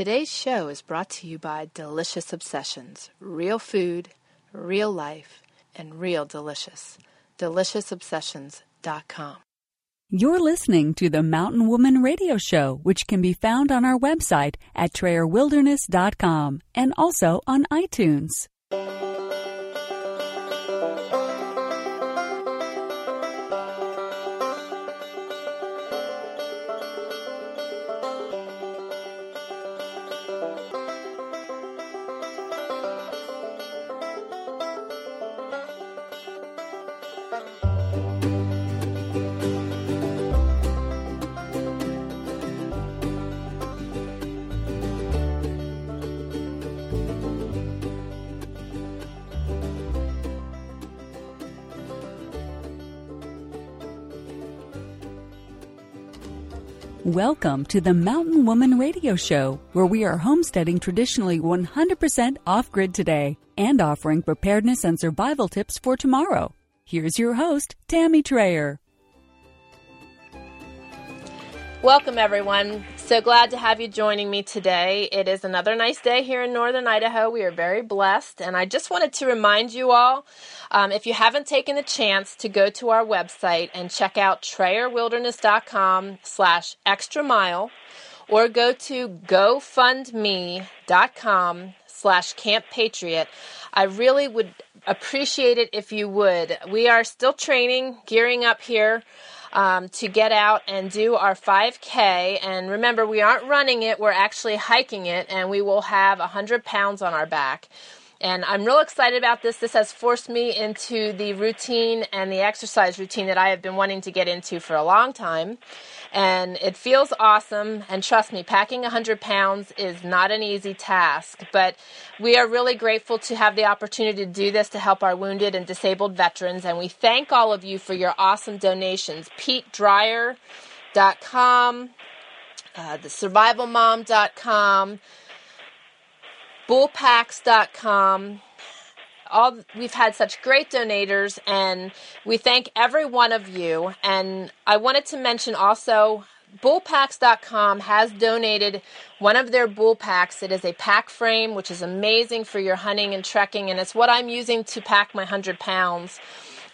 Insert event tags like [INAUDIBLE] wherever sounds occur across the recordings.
Today's show is brought to you by Delicious Obsessions real food, real life, and real delicious. DeliciousObsessions.com. You're listening to the Mountain Woman Radio Show, which can be found on our website at TrayerWilderness.com and also on iTunes. Welcome to the Mountain Woman Radio Show, where we are homesteading traditionally 100% off grid today and offering preparedness and survival tips for tomorrow. Here's your host, Tammy Trayer. Welcome, everyone. So glad to have you joining me today. It is another nice day here in northern Idaho. We are very blessed. And I just wanted to remind you all um, if you haven't taken the chance to go to our website and check out trayerwilderness.com slash extra mile or go to gofundme.com slash camp patriot i really would appreciate it if you would we are still training gearing up here um, to get out and do our 5K. And remember, we aren't running it, we're actually hiking it, and we will have 100 pounds on our back. And I'm real excited about this. This has forced me into the routine and the exercise routine that I have been wanting to get into for a long time. And it feels awesome. And trust me, packing 100 pounds is not an easy task. But we are really grateful to have the opportunity to do this to help our wounded and disabled veterans. And we thank all of you for your awesome donations. PeteDryer.com, uh, thesurvivalmom.com, bullpacks.com. All we've had such great donators, and we thank every one of you. And I wanted to mention also bullpacks.com has donated one of their bull packs. It is a pack frame, which is amazing for your hunting and trekking, and it's what I'm using to pack my 100 pounds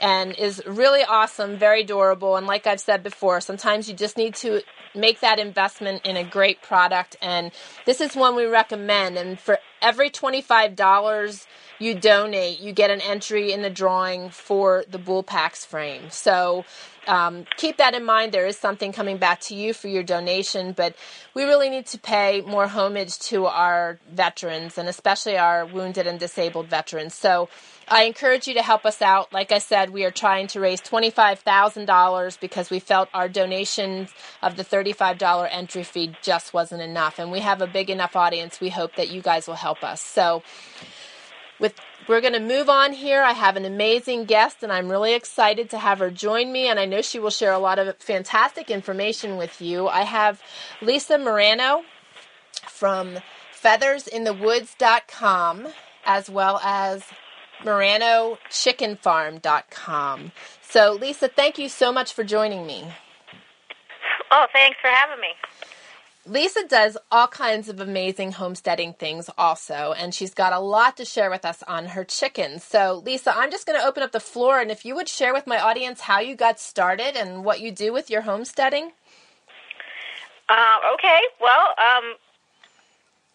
and is really awesome, very durable. And like I've said before, sometimes you just need to make that investment in a great product. And this is one we recommend. And for every $25 you donate, you get an entry in the drawing for the Bull Packs frame. So um, keep that in mind. There is something coming back to you for your donation, but we really need to pay more homage to our veterans and especially our wounded and disabled veterans. So I encourage you to help us out. Like I said, we are trying to raise $25,000 because we felt our donation of the $35 entry fee just wasn't enough. And we have a big enough audience. We hope that you guys will help us. So, with we're going to move on here. I have an amazing guest, and I'm really excited to have her join me. And I know she will share a lot of fantastic information with you. I have Lisa Morano from feathersinthewoods.com, as well as MaranoChickenFarm.com. So, Lisa, thank you so much for joining me. Oh, thanks for having me. Lisa does all kinds of amazing homesteading things also, and she's got a lot to share with us on her chickens. So, Lisa, I'm just going to open up the floor, and if you would share with my audience how you got started and what you do with your homesteading. Uh, okay, well, um,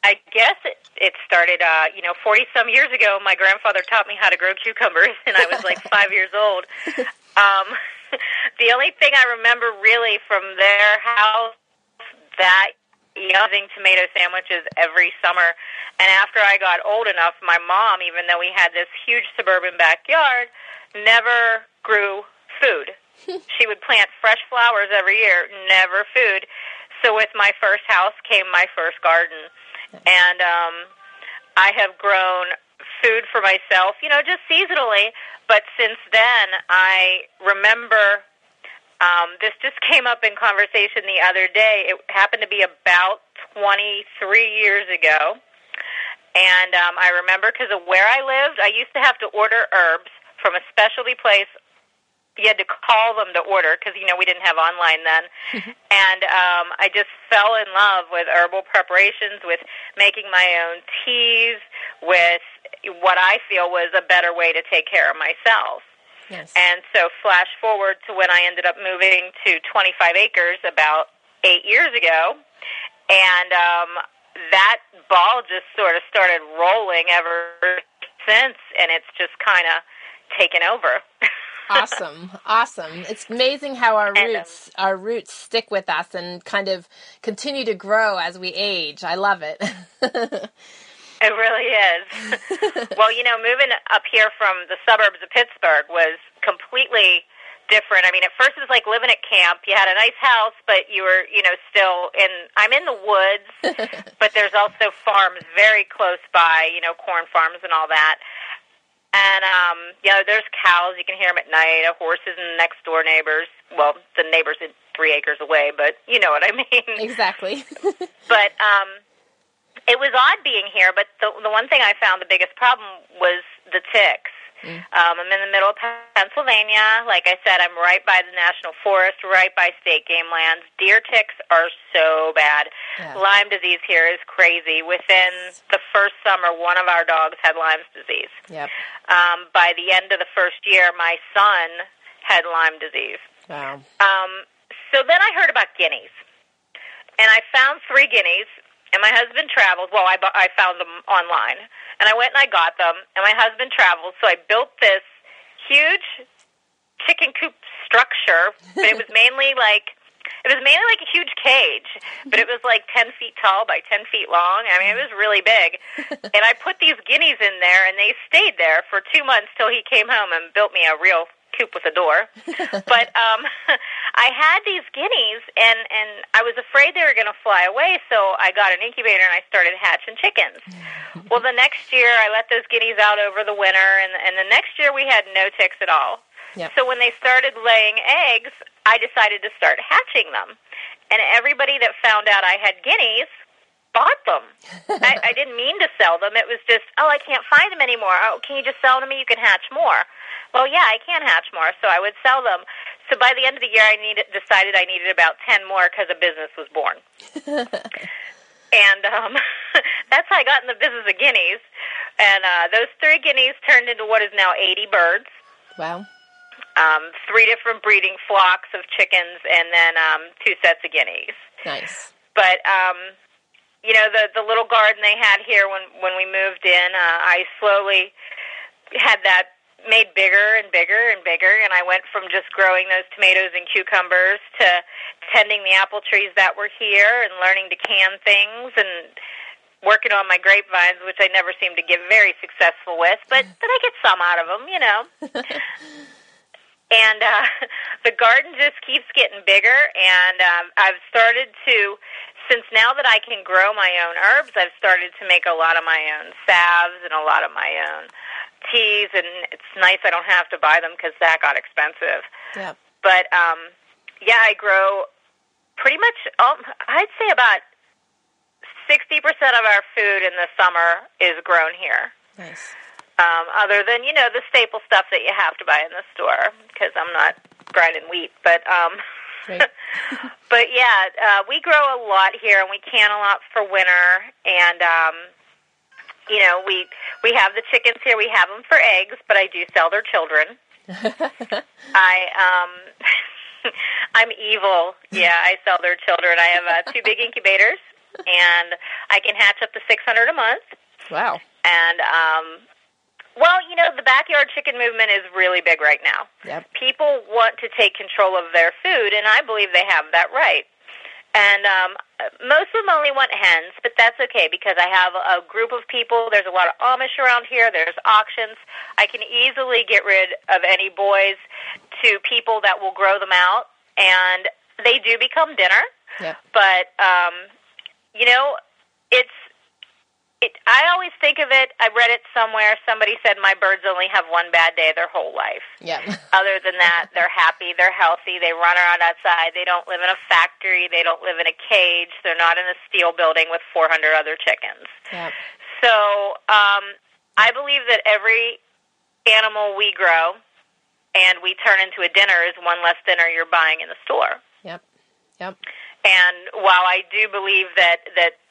I guess it, it started, uh, you know, 40 some years ago. My grandfather taught me how to grow cucumbers, [LAUGHS] and I was like five years old. [LAUGHS] Um, [LAUGHS] the only thing I remember really from their house that using tomato sandwiches every summer. And after I got old enough, my mom, even though we had this huge suburban backyard, never grew food. she would plant fresh flowers every year, never food. So with my first house came my first garden. And um I have grown food for myself, you know, just seasonally, but since then I remember um, this just [LAUGHS] came up in conversation the other day. It happened to be about 23 years ago. And um, I remember because of where I lived, I used to have to order herbs from a specialty place you had to call them to order because you know we didn't have online then. And um i just fell in love with herbal preparations with making my own teas with what i feel was a better way to take care of myself. Yes. and so flash forward to when i ended up moving to 25 acres about eight years ago and um that ball just sort of started rolling ever since and it's just kind of taken over [LAUGHS] awesome awesome it's amazing how our And, um, roots our roots stick with us and kind of continue to grow as we age i love it It really is. [LAUGHS] well, you know, moving up here from the suburbs of Pittsburgh was completely different. I mean, at first it was like living at camp. You had a nice house, but you were, you know, still in. I'm in the woods, [LAUGHS] but there's also farms very close by. You know, corn farms and all that. And um, know, there's cows. You can hear them at night. uh, Horses and next door neighbors. Well, the neighbors are three acres away, but you know what I [LAUGHS] mean. exactly [LAUGHS] But um, it was odd being here. But the the one thing I found the biggest problem was the ticks. Um, I'm in the middle of Pennsylvania. Like I said, I'm right by the national forest, right by state game lands. Deer ticks are so bad. Yeah. Lyme disease here is crazy. Within the first summer, one of our dogs had Lyme's disease. yep Um, by the end of the first year, my son had Lyme disease. wow Um, so then I heard about guineas, and I found three guineas. And my husband traveled. Well, I bu- I found them online, and I went and I got them. And my husband traveled, so I built this huge chicken coop structure. But it was [LAUGHS] mainly like it was mainly like a huge cage, but it was like ten feet tall by ten feet long. I mean, it was really big. [LAUGHS] And I put these guineas in there, and they stayed there for two months till he came home and built me a real coop with a door. [LAUGHS] but um, [LAUGHS] I had these guineas, and and I was afraid they were going to fly away, so I got an incubator and I started hatching chickens. [LAUGHS] well, the next year I let those guineas out over the winter, and and the next year we had no ticks at all. Yep. So when they started laying eggs, I decided to start hatching them. And everybody that found out I had guineas bought them. [LAUGHS] I, I didn't mean to sell them. It was just, oh, I can't find them anymore. Oh, can you just sell them to me? You can hatch more. Well, yeah, I can hatch more, so I would sell them. So by the end of the year, I needed, decided I needed about ten more because a business was born. [LAUGHS] and um, [LAUGHS] that's how I got in the business of guineas. And uh, those three guineas turned into what is now 80 birds wow um, three different breeding flocks of chickens, and then um, two sets of guineas. nice But um, you know, the the little garden they had here when when we moved in, uh, I slowly had that made bigger and bigger and bigger, and I went from just growing those tomatoes and cucumbers to tending the apple trees that were here and learning to can things and working on my grapevines, which I never seemed to get very successful with, but but I get some out of them, you know [LAUGHS] and uh, [LAUGHS] the garden just keeps getting bigger. And um, I've started to, since now that I can grow my own herbs, I've started to make a lot of my own salves and a lot of my own teas. And it's nice I don't have to buy them because that got expensive. yep But um, yeah, I grow pretty much. Um, I'd say about sixty percent of our food in the summer is grown here nice um, other than you know the staple stuff that you have to buy in the store because I'm not grinding wheat. But um, [LAUGHS] [LAUGHS] but yeah, uh, we grow a lot here, and we can a lot for winter. And um, you know, we we have the chickens here. We have them for eggs, but I do sell their children. [LAUGHS] I um. I'm evil. Yeah, I sell their children. I have uh, two big incubators, and I can hatch up to 600 a month. wow And um, well, you know, the backyard chicken movement is really big right now. yep People want to take control of their food, and I believe they have that right. And um, most of them only want hens, but that's okay because I have a group of people. There's a lot of Amish around here. There's auctions. I can easily get rid of any boys to people that will grow them out, and they do become dinner. yep But um, you know, it's it. I always think of it. I read it somewhere. Somebody said my birds only have one bad day their whole life. yep [LAUGHS] Other than that, they're happy. They're healthy. They run around outside. They don't live in a factory. They don't live in a cage. They're not in a steel building with 400 other chickens. yep So um, I believe that every animal we grow and we turn into a dinner is one less dinner you're buying in the store. Yep. Yep. And while I do believe that that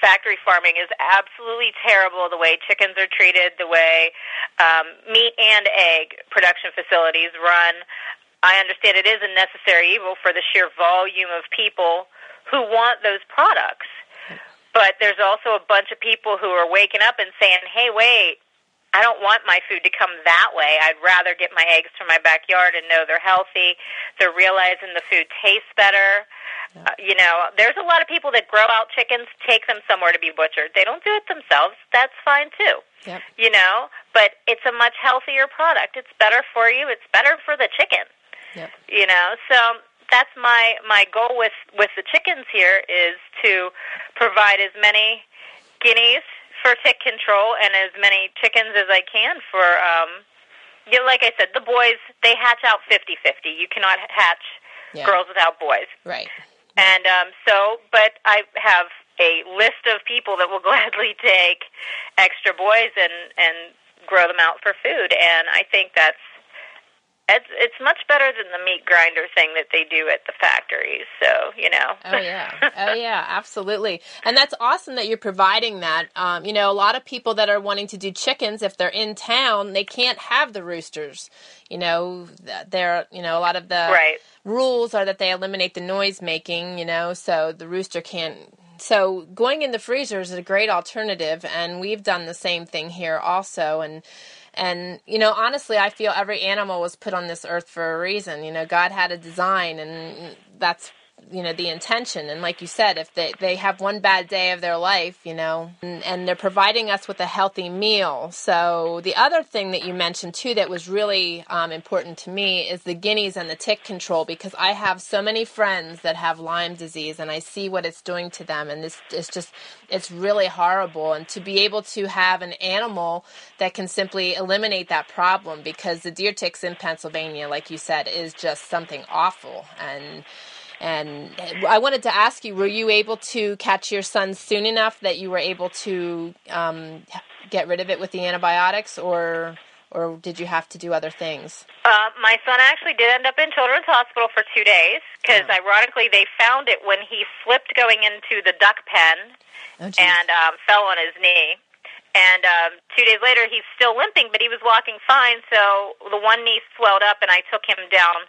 factory farming is absolutely terrible, the way chickens are treated, the way um, meat and egg production facilities run, I understand it is a necessary evil for the sheer volume of people who want those products. But there's also a bunch of people who are waking up and saying, "Hey, wait, I don't want my food to come that way. I'd rather get my eggs from my backyard and know they're healthy. They're realizing the food tastes better. Yeah. Uh, you know, there's a lot of people that grow out chickens, take them somewhere to be butchered. They don't do it themselves. That's fine too. Yep. You know, but it's a much healthier product. It's better for you. It's better for the chicken. Yep. You know, so that's my my goal with with the chickens here is to provide as many guineas for tick control and as many chickens as I can for um you know, like I said, the boys they hatch out fifty fifty. You cannot hatch yeah. girls without boys. Right. And um so but I have a list of people that will [LAUGHS] gladly take extra boys and and grow them out for food and I think that's it's it's much better than the meat grinder thing that they do at the factories. So you know. oh yeah, [LAUGHS] oh yeah, absolutely, and that's awesome that you're providing that. Um, you know, a lot of people that are wanting to do chickens, if they're in town, they can't have the roosters. You know, they're you know a lot of the right. rules are that they eliminate the noise making. You know, so the rooster can't so going in the freezer is a great alternative and we've done the same thing here also and and, you know, honestly, I feel every animal was put on this earth for a reason. You know, God had a design, and that's you know the intention. And like you said if they, they have one bad day of their life you know and, and, they're providing us with a healthy meal. So the other thing that you mentioned too that was really um, important to me is the guineas and the tick control because i have so many friends that have lyme disease and i see what it's doing to them. And this is just it's really horrible. And to be able to have an animal that can simply eliminate that problem because the deer ticks in pennsylvania like you said is just something awful. And and I wanted to ask you, were you able to catch your son soon enough that you were able to um, get rid of it with the antibiotics, or or did you have to do other things? Uh, my son actually did end up in Children's Hospital for two days because, oh. ironically, they found it when he slipped going into the duck pen oh, and um, fell on his knee. And um, two days later, he's still limping, but he was walking fine. So the one knee swelled up, and I took him down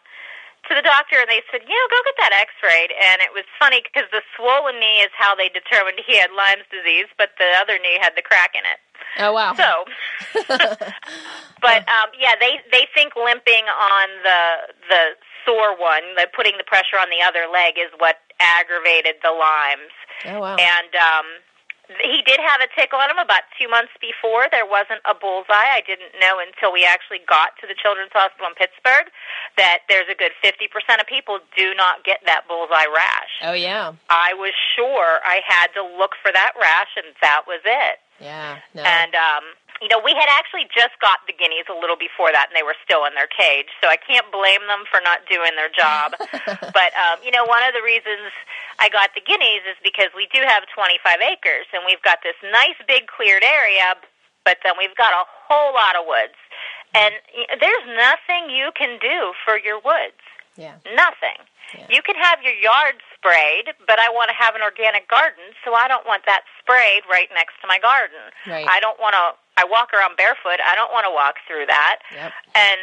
to the doctor and they said, you know, go get that x-rayed. And it was funny because the swollen knee is how they determined he had Lyme's disease, but the other knee had the crack in it. Oh wow! So, [LAUGHS] but um, yeah, they they think limping on the the sore one, the putting the pressure on the other leg, is what aggravated the Lyme's. Oh wow! And um, he did have a tickle on him about two months before. There wasn't a bullseye. I didn't know until we actually got to the Children's Hospital in Pittsburgh that there's a good 50% of people do not get that bullseye rash. Oh, yeah. I was sure I had to look for that rash, and that was it. Yeah. No. And, um, you know, we had actually just got the guineas a little before that, and they were still in their cage. So I can't blame them for not doing their job. [LAUGHS] but um, you know, one of the reasons I got the guineas is because we do have 25 acres, and we've got this nice big cleared area, but then we've got a whole lot of woods, and there's nothing you can do for your woods. Yeah. Nothing. Yeah. You can have your yard sprayed, but I want to have an organic garden, so I don't want that sprayed right next to my garden. Right. I don't want to. I walk around barefoot. I don't want to walk through that. Yep. And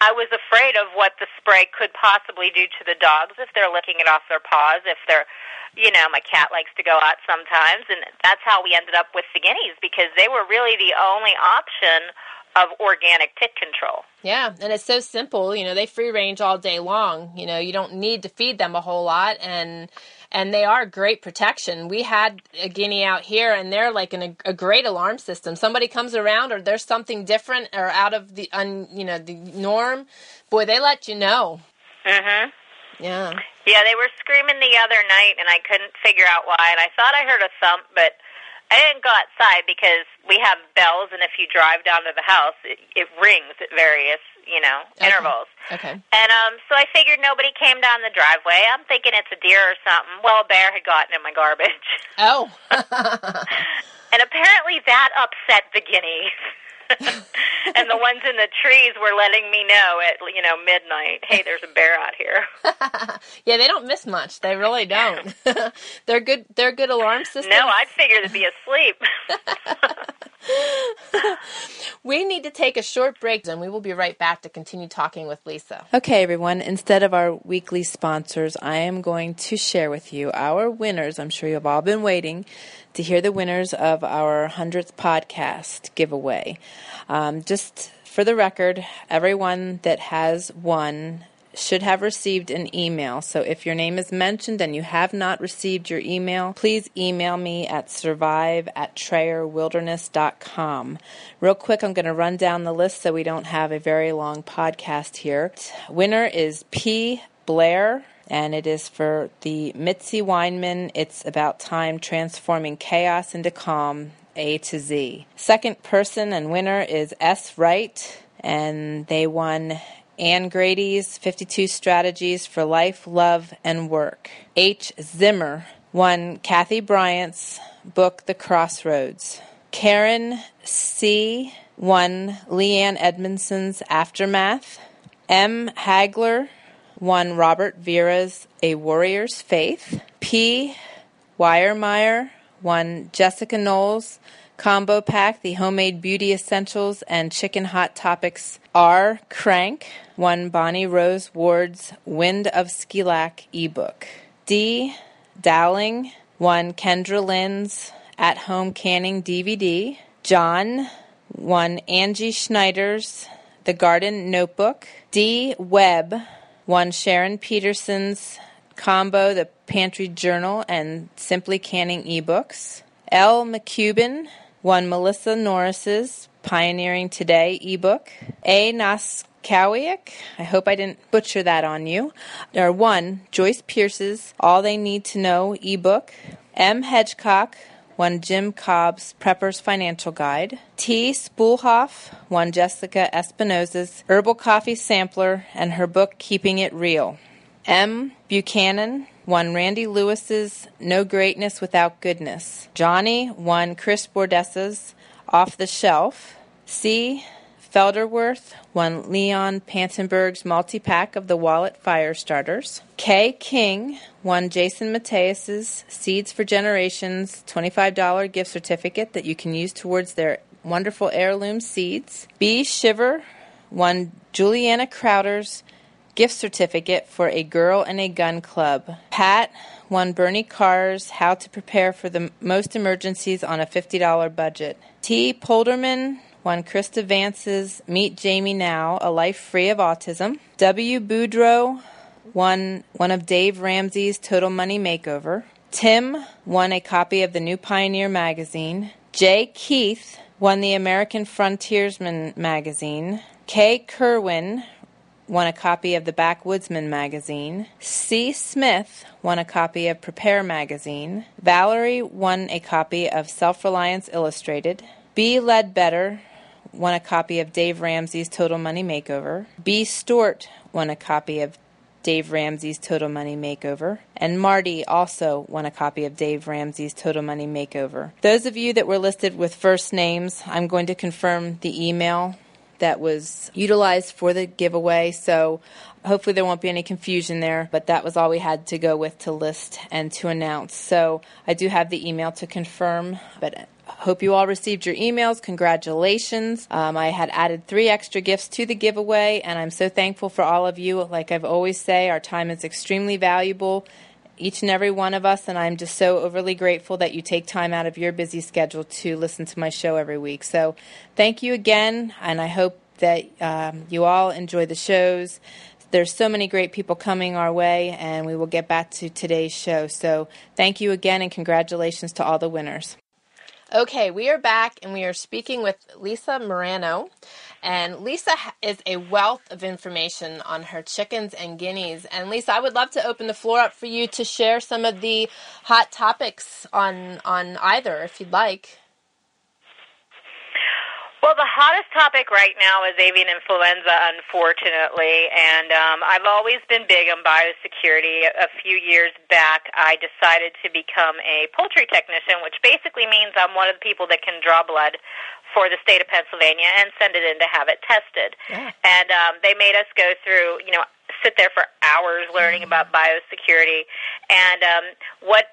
I was afraid of what the spray could possibly do to the dogs if they're licking it off their paws. If they're, you know, my cat likes to go out sometimes, and that's how we ended up with the guineas because they were really the only option of organic tick control. Yeah, and it's so simple. You know, they free range all day long. You know, you don't need to feed them a whole lot, and and they are great protection. We had a guinea out here, and they're like an, a great alarm system. Somebody comes around, or there's something different or out of the un, you know the norm. Boy, they let you know. Mhm. Yeah. Yeah, they were screaming the other night, and I couldn't figure out why. And I thought I heard a thump, but I didn't go outside because we have bells, and if you drive down to the house, it, it rings at various, you know, okay. intervals. Okay. And um, so I figured nobody came down the driveway. I'm thinking it's a deer or something. Well, a bear had gotten in my garbage. Oh. [LAUGHS] [LAUGHS] and apparently that upset the guineas. [LAUGHS] and the ones in the trees were letting me know at you know midnight, hey, there's a bear out here. [LAUGHS] yeah, they don't miss much. They really don't. [LAUGHS] they're good. They're good alarm systems. No, I'd figure to be asleep. we need to take a short break, and we will be right back to continue talking with Lisa. Okay, everyone. Instead of our weekly sponsors, I am going to share with you our winners. I'm sure you've all been waiting to hear the winners of our 100th podcast giveaway. Um, just for the record, everyone that has won should have received an email. So if your name is mentioned and you have not received your email, please email me at survive at trayerwilderness.com. Real quick, I'm going to run down the list so we don't have a very long podcast here. Winner is P. Blair and it is for the Mitzi Weinman. It's about time transforming chaos into calm, A to Z. Second person and winner is S. Wright, and they won Anne Grady's 52 Strategies for Life, Love, and Work. H. Zimmer won Kathy Bryant's book, The Crossroads. Karen C. won Leanne Edmondson's Aftermath. M. Hagler won Robert Vera's A Warrior's Faith. P. Wiremeyer won Jessica Knowles' Combo Pack, the Homemade Beauty Essentials and Chicken Hot Topics R. Crank won Bonnie Rose Ward's Wind of Skilak ebook. D. Dowling won Kendra Lynn's At Home Canning DVD. John won Angie Schneider's The Garden Notebook. D. Webb won Sharon Peterson's combo, The Pantry Journal, and Simply Canning ebooks. L. McCubbin won Melissa Norris's Pioneering Today ebook. A. Naskawiak, I hope I didn't butcher that on you. Or one, Joyce Pierce's All They Need to Know ebook. M. Hedgecock won Jim Cobb's Prepper's Financial Guide. T. Spoolhoff won Jessica Espinosa's Herbal Coffee Sampler and her book Keeping It Real. M. Buchanan won Randy Lewis's No Greatness Without Goodness. Johnny won Chris Bordessa's Off the Shelf. C. Felderworth won Leon Pantenburg's multi pack of the Wallet Fire Starters. K. King won Jason Matyas's Seeds for Generations $25 gift certificate that you can use towards their wonderful heirloom seeds. B. Shiver won Julianna Crowder's gift certificate for a girl and a gun club. Pat won Bernie Carr's How to Prepare for the Most Emergencies on a $50 budget. T. Polderman won Krista Vance's Meet Jamie Now, A Life Free of Autism. W. Boudreau won one of Dave Ramsey's Total Money Makeover. Tim won a copy of the New Pioneer magazine. J. Keith won the American Frontiersman magazine. Kay Kerwin won a copy of the Backwoodsman magazine. C. Smith won a copy of Prepare magazine. Valerie won a copy of Self Reliance Illustrated. B. Ledbetter won a copy of Dave Ramsey's Total Money Makeover. B. Stort won a copy of Dave Ramsey's Total Money Makeover. And Marty also won a copy of Dave Ramsey's Total Money Makeover. Those of you that were listed with first names, I'm going to confirm the email that was utilized for the giveaway. So hopefully there won't be any confusion there, but that was all we had to go with to list and to announce. So I do have the email to confirm, but hope you all received your emails. Congratulations. Um, I had added three extra gifts to the giveaway, and I'm so thankful for all of you. Like I've always say, our time is extremely valuable each and every one of us, and I'm just so overly grateful that you take time out of your busy schedule to listen to my show every week. So, thank you again, and I hope that um, you all enjoy the shows. There's so many great people coming our way, and we will get back to today's show. So, thank you again, and congratulations to all the winners. Okay, we are back, and we are speaking with Lisa Morano. And Lisa is a wealth of information on her chickens and guineas. And Lisa, I would love to open the floor up for you to share some of the hot topics on on either, if you'd like. Well, the hottest topic right now is avian influenza, unfortunately, and um, I've always been big on biosecurity. A few years back, I decided to become a poultry technician, which basically means I'm one of the people that can draw blood for the state of Pennsylvania and send it in to have it tested. Yeah. And um, they made us go through, you know, sit there for hours learning about biosecurity. And um, what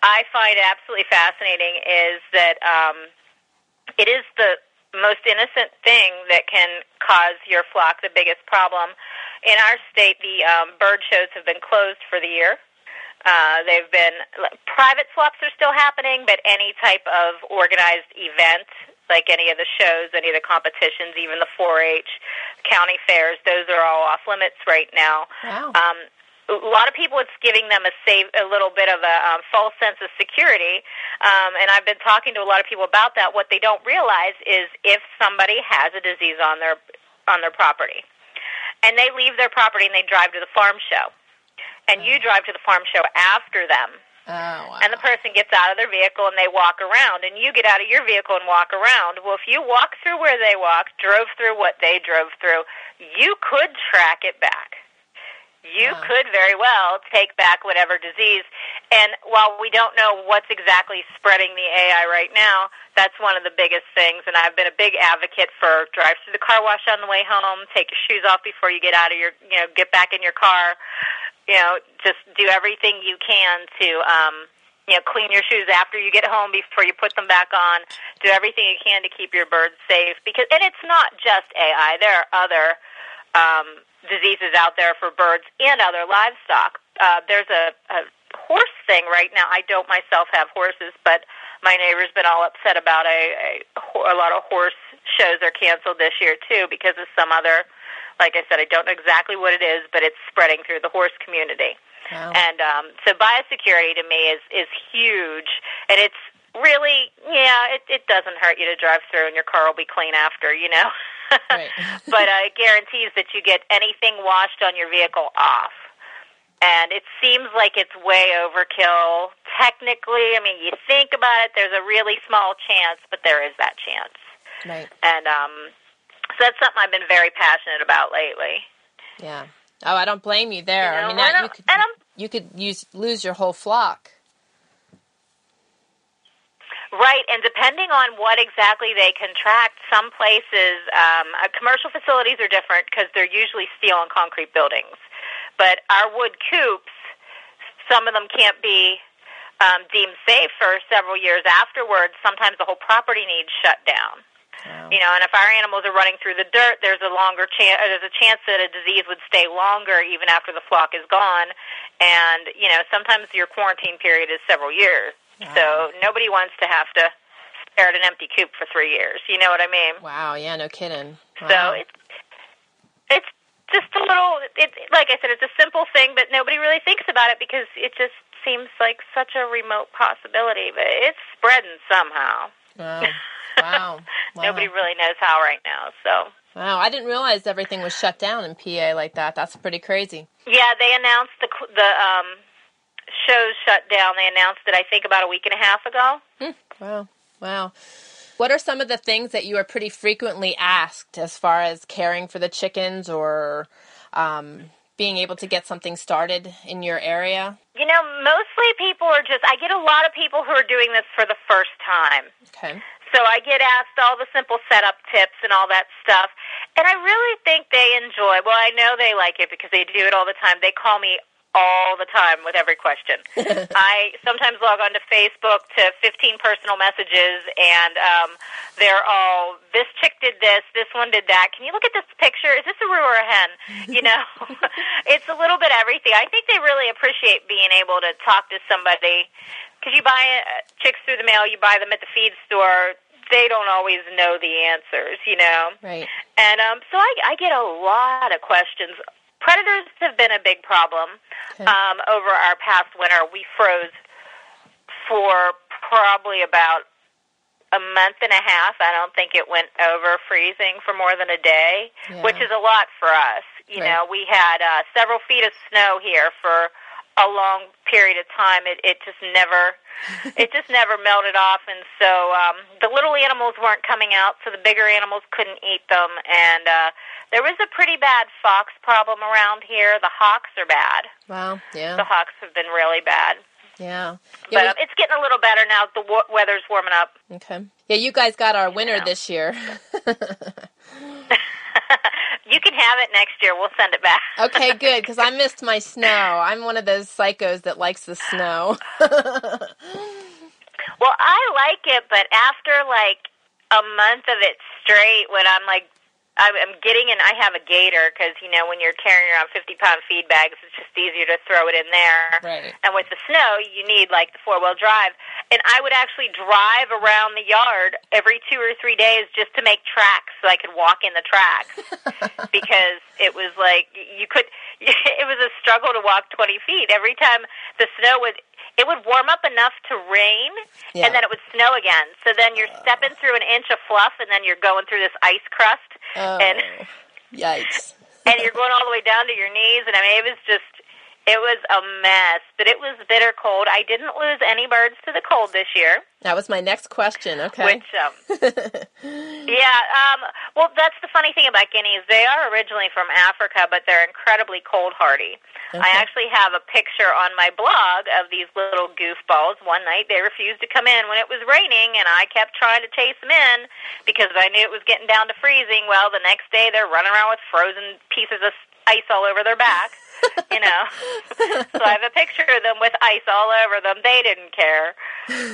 I find absolutely fascinating is that. Um, it is the most innocent thing that can cause your flock the biggest problem. In our state, the um, bird shows have been closed for the year. Uh, they've been private swaps are still happening, but any type of organized event, like any of the shows, any of the competitions, even the 4-H, county fairs, those are all off limits right now. Wow. Um, a lot of people it's giving them a safe a little bit of a um, false sense of security um, and i've been talking to a lot of people about that. What they don't realize is if somebody has a disease on their on their property and they leave their property and they drive to the farm show and you drive to the farm show after them Oh, wow. and the person gets out of their vehicle and they walk around and you get out of your vehicle and walk around. Well if you walk through where they walked drove through what they drove through you could track it back you Wow. could very well take back whatever disease. And while we don't know what's exactly spreading the AI right now, that's one of the biggest things. And I've been a big advocate for drive through the car wash on the way home, take your shoes off before you get out of your, you know, get back in your car. You know, just do everything you can to, um, you know, clean your shoes after you get home before you put them back on. Do everything you can to keep your birds safe because, and it's not just AI. There are other um, diseases out there for birds and other livestock. Uh, there's a, a horse thing right now. I don't myself have horses, but my neighbor's been all upset about a, a, a lot of horse shows are canceled this year too because of some other. Like I said, I don't know exactly what it is, but it's spreading through the horse community. Wow. And um, so biosecurity to me is is huge, and it's really yeah, it, it doesn't hurt you to drive through, and your car will be clean after, you know. [LAUGHS] Right. [LAUGHS] but uh, it guarantees that you get anything washed on your vehicle off. And it seems like it's way overkill. Technically, I mean, you think about it, there's a really small chance, but there is that chance. right. And um, so that's something I've been very passionate about lately. Yeah. Oh, I don't blame you there. You know, I mean, that, you could and I'm- you could use lose your whole flock. Right, and depending on what exactly they contract, some places, um, uh, commercial facilities are different because they're usually steel and concrete buildings. But our wood coops, some of them can't be um, deemed safe for several years afterwards. Sometimes the whole property needs shut down. Wow. You know, and if our animals are running through the dirt, there's a longer chance. There's a chance that a disease would stay longer even after the flock is gone. And you know, sometimes your quarantine period is several years. So nobody wants to have to stare at an empty coop for three years. You know what I mean? Wow. Yeah. No kidding. Wow. So it's it's just a little. It like I said, it's a simple thing, but nobody really thinks about it because it just seems like such a remote possibility. But it's spreading somehow. Wow. Wow. [LAUGHS] wow. Nobody really knows how right now. So Wow. I didn't realize everything was shut down in PA like that. That's pretty crazy. yeah, they announced the the um shows shut down. They announced it I think about a week and a half ago. Wow. Wow. What are some of the things that you are pretty frequently asked as far as caring for the chickens or um, being able to get something started in your area? You know, mostly people are just. I get a lot of people who are doing this for the first time. Okay. So I get asked all the simple setup tips and all that stuff. And I really think they enjoy, well, I know they like it because they do it all the time. They call me all the time with every question. [LAUGHS] I sometimes log on to Facebook to 15 personal messages and um, they're all, this chick did this, this one did that. Can you look at this picture? Is this a roo or a hen? You know, [LAUGHS] it's a little bit everything. I think they really appreciate being able to talk to somebody because you buy uh, chicks through the mail, you buy them at the feed store. They don't always know the answers, you know. Right. And um, so I, I get a lot of questions. Predators have been a big problem Okay. um, over our past winter. We froze for probably about a month and a half. I don't think it went over freezing for more than a day, Yeah. which is a lot for us. You Right. know, we had uh, several feet of snow here for a long period of time. It it just never [LAUGHS] it just never melted off, and so um, the little animals weren't coming out, so the bigger animals couldn't eat them, and uh, there was a pretty bad fox problem around here. The hawks are bad. Wow. Yeah. The hawks have been really bad. Yeah. But Yeah. um, it's getting a little better now. The wa- weather's warming up. okay. Yeah, you guys got our winner Yeah. this year. [LAUGHS] [LAUGHS] [LAUGHS] you can have it next year. We'll send it back. [LAUGHS] okay, good because I missed my [LAUGHS] snow. I'm one of those psychos that likes the snow. Well, I like it, but after like a month of it straight, when I'm like, I'm, I'm getting in, I have a gator because you know when you're carrying around 50 pound feed bags, it's just easier to throw it in there. Right. And with the snow, you need like the four wheel drive. And I would actually drive around the yard every two or three days just to make tracks so I could walk in the tracks [LAUGHS] because it was like you could. [LAUGHS] It was a struggle to walk 20 feet every time the snow would. It would warm up enough to rain, Yeah. and then it would snow again. So then you're uh. stepping through an inch of fluff, and then you're going through this ice crust, Oh, and yikes. [LAUGHS] and you're going all the way down to your knees. And I mean, it was just, it was a mess. But it was bitter cold. I didn't lose any birds to the cold this year, That was my next question. Okay. which, um, [LAUGHS] yeah. Um, well, that's the funny thing about guineas. They are originally from Africa, but they're incredibly cold hardy. I actually have a picture on my blog of these little goofballs. One night they refused to come in when it was raining, and I kept trying to chase them in because I knew it was getting down to freezing. Well, the next day they're running around with frozen pieces of ice all over their back. you know, [LAUGHS] so I have a picture of them with ice all over them. They didn't care,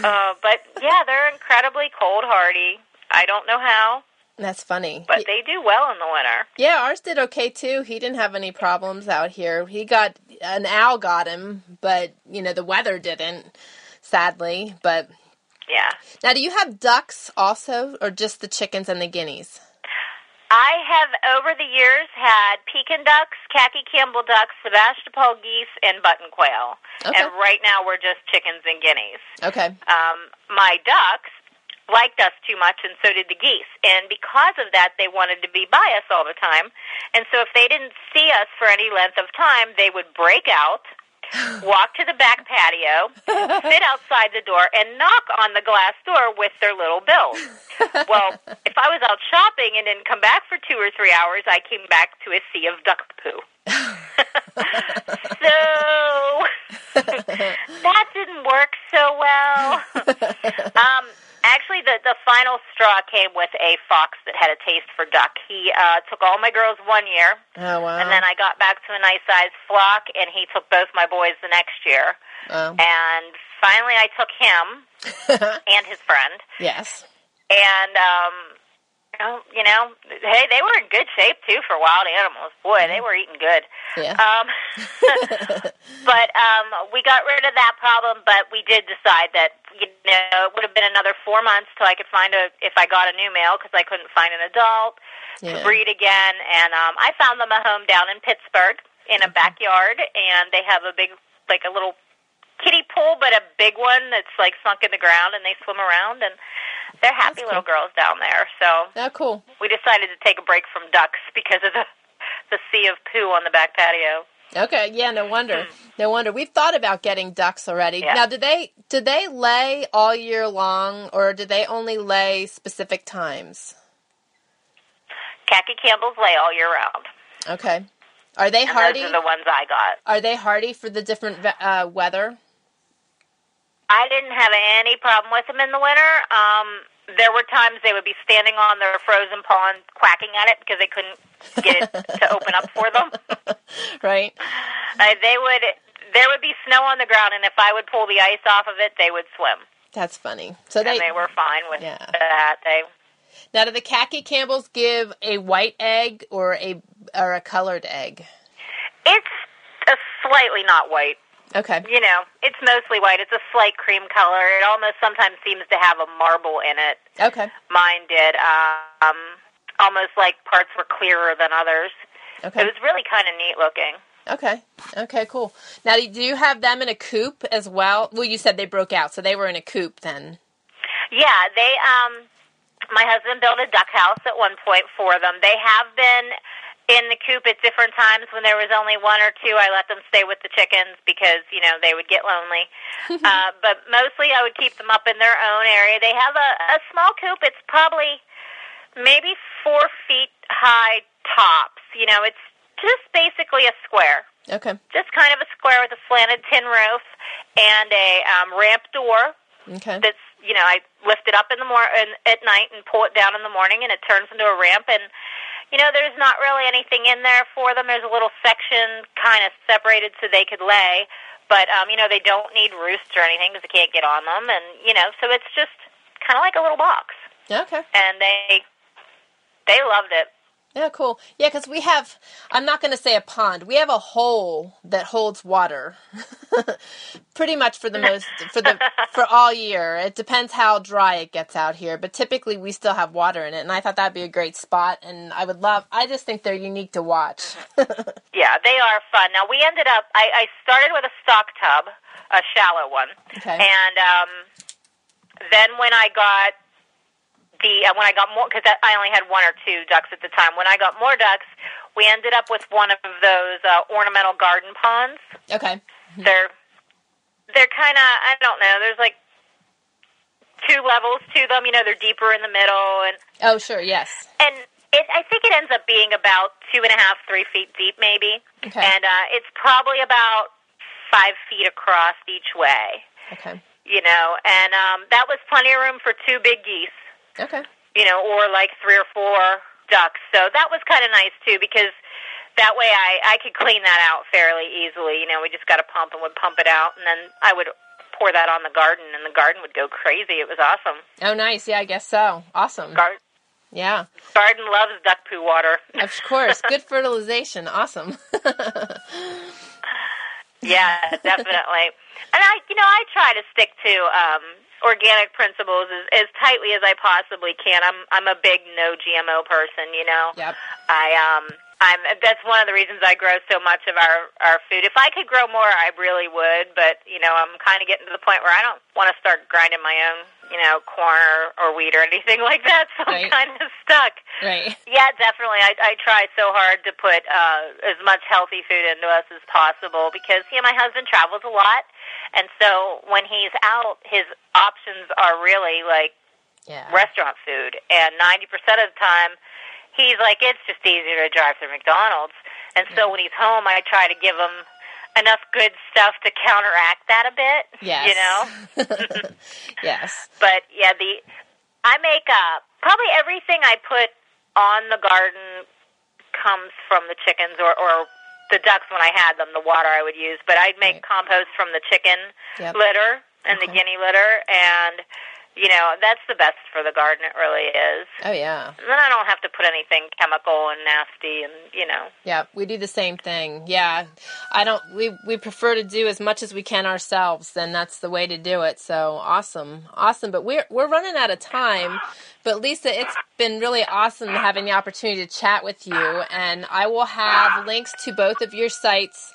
uh, but yeah, they're incredibly cold hardy. I don't know how, That's funny. but they do well in the winter. Yeah, ours did okay too. He didn't have any problems out here. He got an owl got him, but you know the weather didn't, sadly. But Yeah. now, do you have ducks also, or just the chickens and the guineas? I have over the years had Pekin ducks, khaki Campbell ducks, Sebastopol geese, and button quail. Okay. And right now we're just chickens and guineas. Okay. Um, my ducks liked us too much, and so did the geese. And because of that, they wanted to be by us all the time. And so if they didn't see us for any length of time, they would break out. [LAUGHS] Walk to the back patio, sit outside the door, and knock on the glass door with their little bills. [LAUGHS] Well, if I was out shopping and didn't come back for two or three hours, I came back to a sea of duck poo. so [LAUGHS] that didn't work so well. um, actually, the the final straw came with a fox had a taste for duck. He uh, took all my girls one year, Oh wow. and then I got back to a nice sized flock, and he took both my boys the next year. Oh. And finally, I took him [LAUGHS] and his friend, yes. and um, oh, you know, hey, they were in good shape too for wild animals. Boy, they were eating good. Yeah. Um, [LAUGHS] but um, we got rid of that problem. But we did decide that you know it would have been another four months till I could find a if I got a new male because I couldn't find an adult to breed again. And um, I found them a home down in Pittsburgh in a backyard, and they have a big like a little kiddie pool, but a big one that's like sunk in the ground, and they swim around and. They're happy That's little cool. girls down there, so Oh, cool. we decided to take a break from ducks [LAUGHS] because of the the sea of poo on the back patio. Okay. Yeah. No wonder. No wonder. We've thought about getting ducks already. Yeah. Now, do they do they lay all year long, or do they only lay specific times? Khaki Campbells lay all year round. Okay. Are they And hardy? those are the ones I got. Are they hardy for the different uh, weather? I didn't have any problem with them in the winter. Um, there were times they would be standing on their frozen pond quacking at it because they couldn't get it to [LAUGHS] open up for them. Right. Uh, they would. There would be snow on the ground, and if I would pull the ice off of it, they would swim, That's funny. So they, they were fine with Yeah. that. They now do the khaki Campbells give a white egg or a or a colored egg? it's a slightly not white. Okay. You know, it's mostly white. It's a slight cream color. It almost sometimes seems to have a marble in it. Okay. Mine did. Um, almost like parts were clearer than others. Okay. It was really kind of neat looking. Okay. Okay. Cool. Now, do you have them in a coop as well? Well, you said they broke out, so they were in a coop then. Yeah, they. Um, my husband built a duck house at one point for them. They have been in the coop at different times when there was only one or two. I let them stay with the chickens because you know they would get lonely. [LAUGHS] uh, but mostly, I would keep them up in their own area. They have a, a small coop. It's probably maybe four feet high tops. You know, it's just basically a square. Okay. Just kind of a square with a slanted tin roof and a um, ramp door Okay. that's you know I lift it up in the mor- in, at night and pull it down in the morning, and it turns into a ramp. And you know there's not really anything in there for them. There's a little section kind of separated so they could lay, but um, you know they don't need roosts or anything because they can't get on them, and you know so it's just kind of like a little box, Okay. and they they loved it. Yeah, cool. Yeah, because we have, I'm not going to say a pond. We have a hole that holds water [LAUGHS] pretty much for the most, for the, for [LAUGHS] all year. It depends how dry it gets out here, but typically we still have water in it. And I thought that'd be a great spot. And I would love, I just think they're unique to watch. Yeah, they are fun. Now we ended up. I, I started with a stock tub, a shallow one, Okay. and um, then when I got the uh, when I got more because I only had one or two ducks at the time. When I got more ducks, we ended up with one of those uh, ornamental garden ponds. okay. They're they're kind of I don't know. There's like two levels to them. You know, they're deeper in the middle, and Oh, sure. Yes. and it, I think it ends up being about two and a half, three feet deep, maybe. Okay. And uh, it's probably about five feet across each way. Okay. You know, and um, that was plenty of room for two big geese. Okay. You know, or like three or four ducks. So that was kind of nice too because that way I I could clean that out fairly easily. You know, we just got a pump and would pump it out, and then I would pour that on the garden, and the garden would go crazy. It was awesome. Oh, nice. Yeah, I guess so. Awesome. Gar- Yeah. garden loves duck poo water. [LAUGHS] Of course. Good fertilization. Awesome. [LAUGHS] Yeah, definitely. and I, you know, I try to stick to um, organic principles as, as tightly as I possibly can. I'm I'm a big no GMO person. You know, yep. I um I'm that's one of the reasons I grow so much of our our food. If I could grow more, I really would. But you know, I'm kind of getting to the point where I don't want to start grinding my own, you know, corn or, or wheat or anything [LAUGHS] like that. So Right. I'm kind of stuck. Right. Yeah, definitely. I, I try so hard to put uh, as much healthy food into us as possible because you know my husband travels a lot, and so when he's out, his options are really like Yeah. restaurant food, and ninety percent of the time, he's like it's just easier to drive through McDonald's. And so when he's home, I try to give him enough good stuff to counteract that a bit. [LAUGHS] Yes. you know. [LAUGHS] yes. But yeah, the I make uh probably everything I put on the garden comes from the chickens or or the ducks when I had them, the water I would use. But I'd make Right. compost from the chicken Yep. litter and the guinea litter and you know, that's the best for the garden it really is. Oh, yeah. And then I don't have to put anything chemical and nasty and you know. Yeah, we do the same thing. Yeah, I don't. We we prefer to do as much as we can ourselves, and that's the way to do it. So awesome, awesome. But we're we're running out of time. But Lisa, it's been really awesome having the opportunity to chat with you, and I will have links to both of your sites.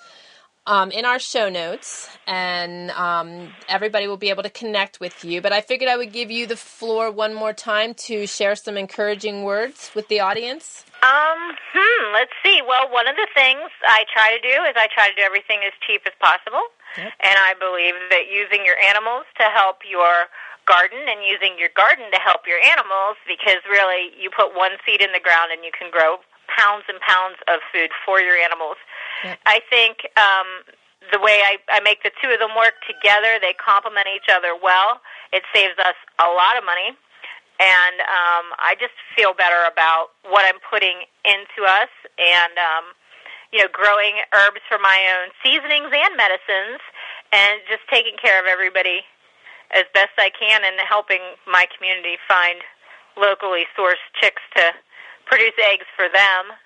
Um, in our show notes, and um, everybody will be able to connect with you. But I figured I would give you the floor one more time to share some encouraging words with the audience. Um, hmm, let's see. Well, one of the things I try to do is I try to do everything as cheap as possible. Yep. And I believe that using your animals to help your garden and using your garden to help your animals because really you put one seed in the ground and you can grow pounds and pounds of food for your animals. I think um, the way I, I make the two of them work together, they complement each other well. It saves us a lot of money and um, I just feel better about what I'm putting into us, and um, you know, growing herbs for my own seasonings and medicines, and just taking care of everybody as best I can, and helping my community find locally sourced chicks to produce eggs for them.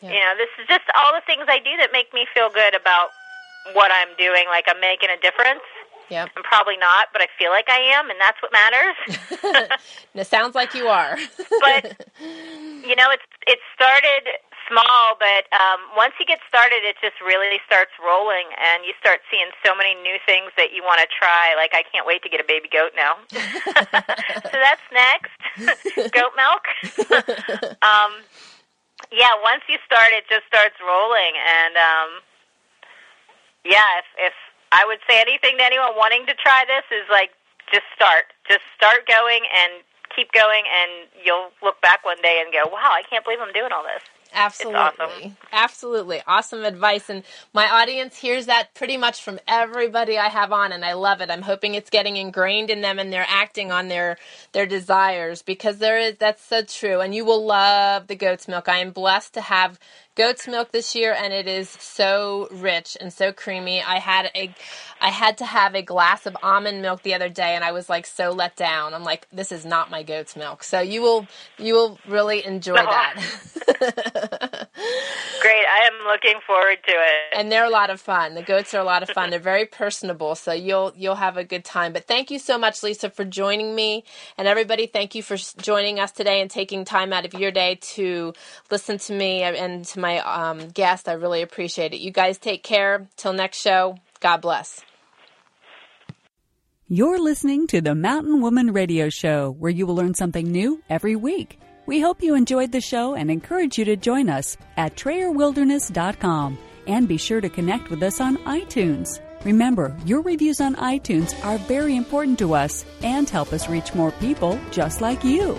Yeah. You know, this is just all the things I do that make me feel good about what I'm doing. Like I'm making a difference. Yep. I'm probably not, but I feel like I am, and that's what matters. [LAUGHS] it sounds like you are. but you know, it's it started small, but um, once you get started, it just really starts rolling, and you start seeing so many new things that you want to try. Like I can't wait to get a baby goat now. [LAUGHS] so that's next, [LAUGHS] goat milk. um, yeah, once you start, it just starts rolling, and um, yeah, if if I would say anything to anyone wanting to try this is like just start, just start going and keep going, and you'll look back one day and go, "Wow, I can't believe I'm doing all this." Absolutely. awesome. Absolutely. Awesome advice. And my audience hears that pretty much from everybody I have on and I love it. I'm hoping it's getting ingrained in them and they're acting on their their desires because there is that's so true. And you will love the goat's milk. I am blessed to have goat's milk this year and it is so rich and so creamy. I had a I had to have a glass of almond milk the other day and I was like so let down. I'm like this is not my goat's milk. So you will you will really enjoy that. [LAUGHS] Great, I am looking forward to it. and they're a lot of fun. The goats are a lot of fun. They're very personable, so you'll you'll have a good time. But thank you so much, Lisa, for joining me, and everybody. Thank you for joining us today and taking time out of your day to listen to me and to my um, guest. I really appreciate it. You guys take care. Till next show. God bless. You're listening to the Mountain Woman Radio Show, where you will learn something new every week. We hope you enjoyed the show and encourage you to join us at TrayerWilderness.com and be sure to connect with us on iTunes. Remember, your reviews on iTunes are very important to us and help us reach more people just like you.